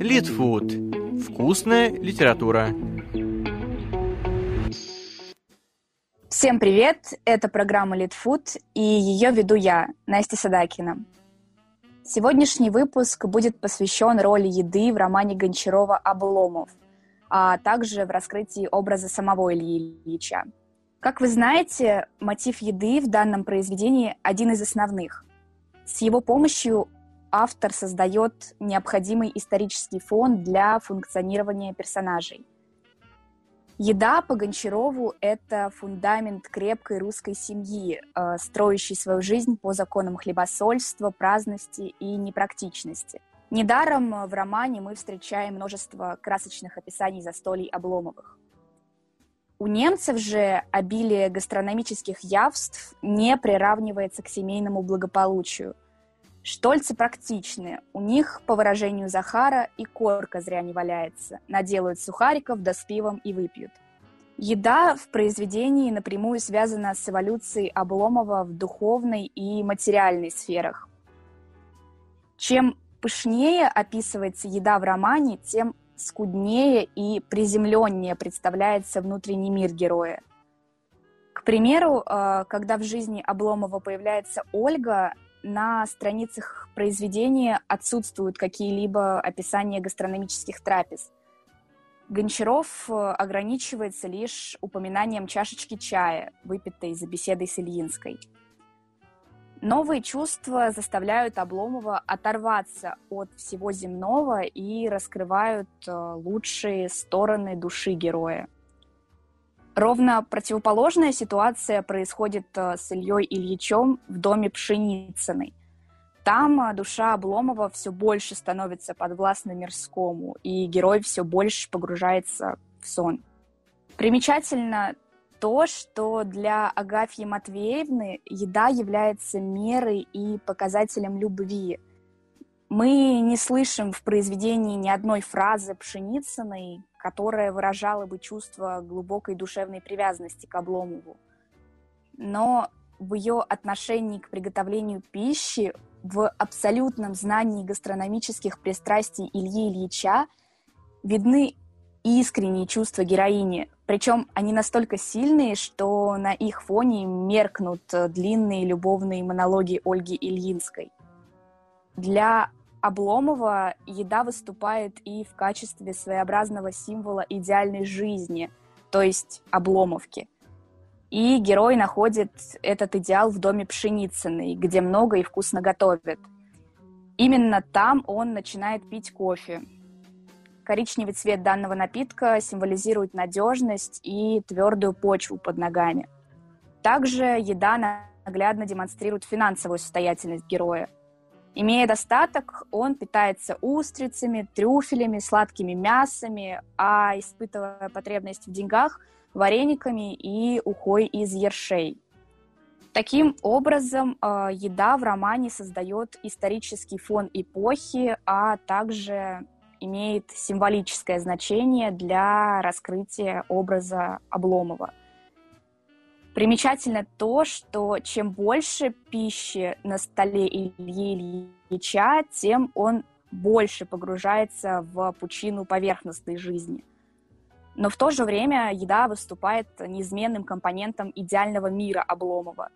Литфуд. Вкусная литература. Всем привет! Это программа Литфуд, и ее веду я, Настя Садакина. Сегодняшний выпуск будет посвящен роли еды в романе Гончарова «Обломов», а также в раскрытии образа самого Ильи Ильича. Как вы знаете, мотив еды в данном произведении один из основных. С его помощью автор создает необходимый исторический фон для функционирования персонажей. Еда по Гончарову – это фундамент крепкой русской семьи, э, строящей свою жизнь по законам хлебосольства, праздности и непрактичности. Недаром в романе мы встречаем множество красочных описаний застолий Обломовых. У немцев же обилие гастрономических явств не приравнивается к семейному благополучию – Штольцы практичны. У них, по выражению Захара, и корка зря не валяется. Наделают сухариков, да с пивом и выпьют. Еда в произведении напрямую связана с эволюцией Обломова в духовной и материальной сферах. Чем пышнее описывается еда в романе, тем скуднее и приземленнее представляется внутренний мир героя. К примеру, э, когда в жизни Обломова появляется Ольга, на страницах произведения отсутствуют какие-либо описания гастрономических трапез. Гончаров э, ограничивается лишь упоминанием чашечки чая, выпитой за беседой с Ильинской. Новые чувства заставляют Обломова оторваться от всего земного и раскрывают э, лучшие стороны души героя. Ровно противоположная ситуация происходит э, с Ильей Ильичем в доме Пшеницыной. Там э, душа Обломова все больше становится подвластна мирскому, и герой все больше погружается в сон. Примечательно то, что для Агафьи Матвеевны еда является мерой и показателем любви. Мы не слышим в произведении ни одной фразы Пшеницыной, которая выражала бы чувство глубокой душевной привязанности к Обломову. Но в ее отношении к приготовлению пищи, в абсолютном знании гастрономических пристрастий Ильи Ильича видны искренние чувства героини, причем они настолько сильные, что на их фоне меркнут длинные любовные монологи Ольги Ильинской. Для Обломова еда выступает и в качестве своеобразного символа идеальной жизни, то есть обломовки. И герой находит этот идеал в доме Пшеницыной, где много и вкусно готовят. Именно там он начинает пить кофе. Коричневый цвет данного напитка символизирует надежность и твердую почву под ногами. Также еда наглядно демонстрирует финансовую состоятельность героя – Имея достаток, он питается устрицами, трюфелями, сладкими мясами, а испытывая потребность в деньгах, варениками и ухой из ершей. Таким образом, э, еда в романе создает исторический фон эпохи, а также имеет символическое значение для раскрытия образа Обломова – Примечательно то, что чем больше пищи на столе Ильи Ильича, тем он больше погружается в пучину поверхностной жизни. Но в то же время еда выступает неизменным компонентом идеального мира Обломова.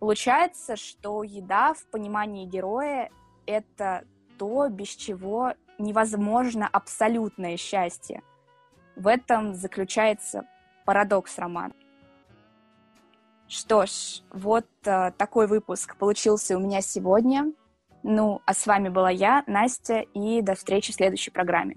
Получается, что еда в понимании героя — это то, без чего невозможно абсолютное счастье. В этом заключается парадокс романа. Что ж, вот э, такой выпуск получился у меня сегодня. Ну, а с вами была я, Настя, и до встречи в следующей программе.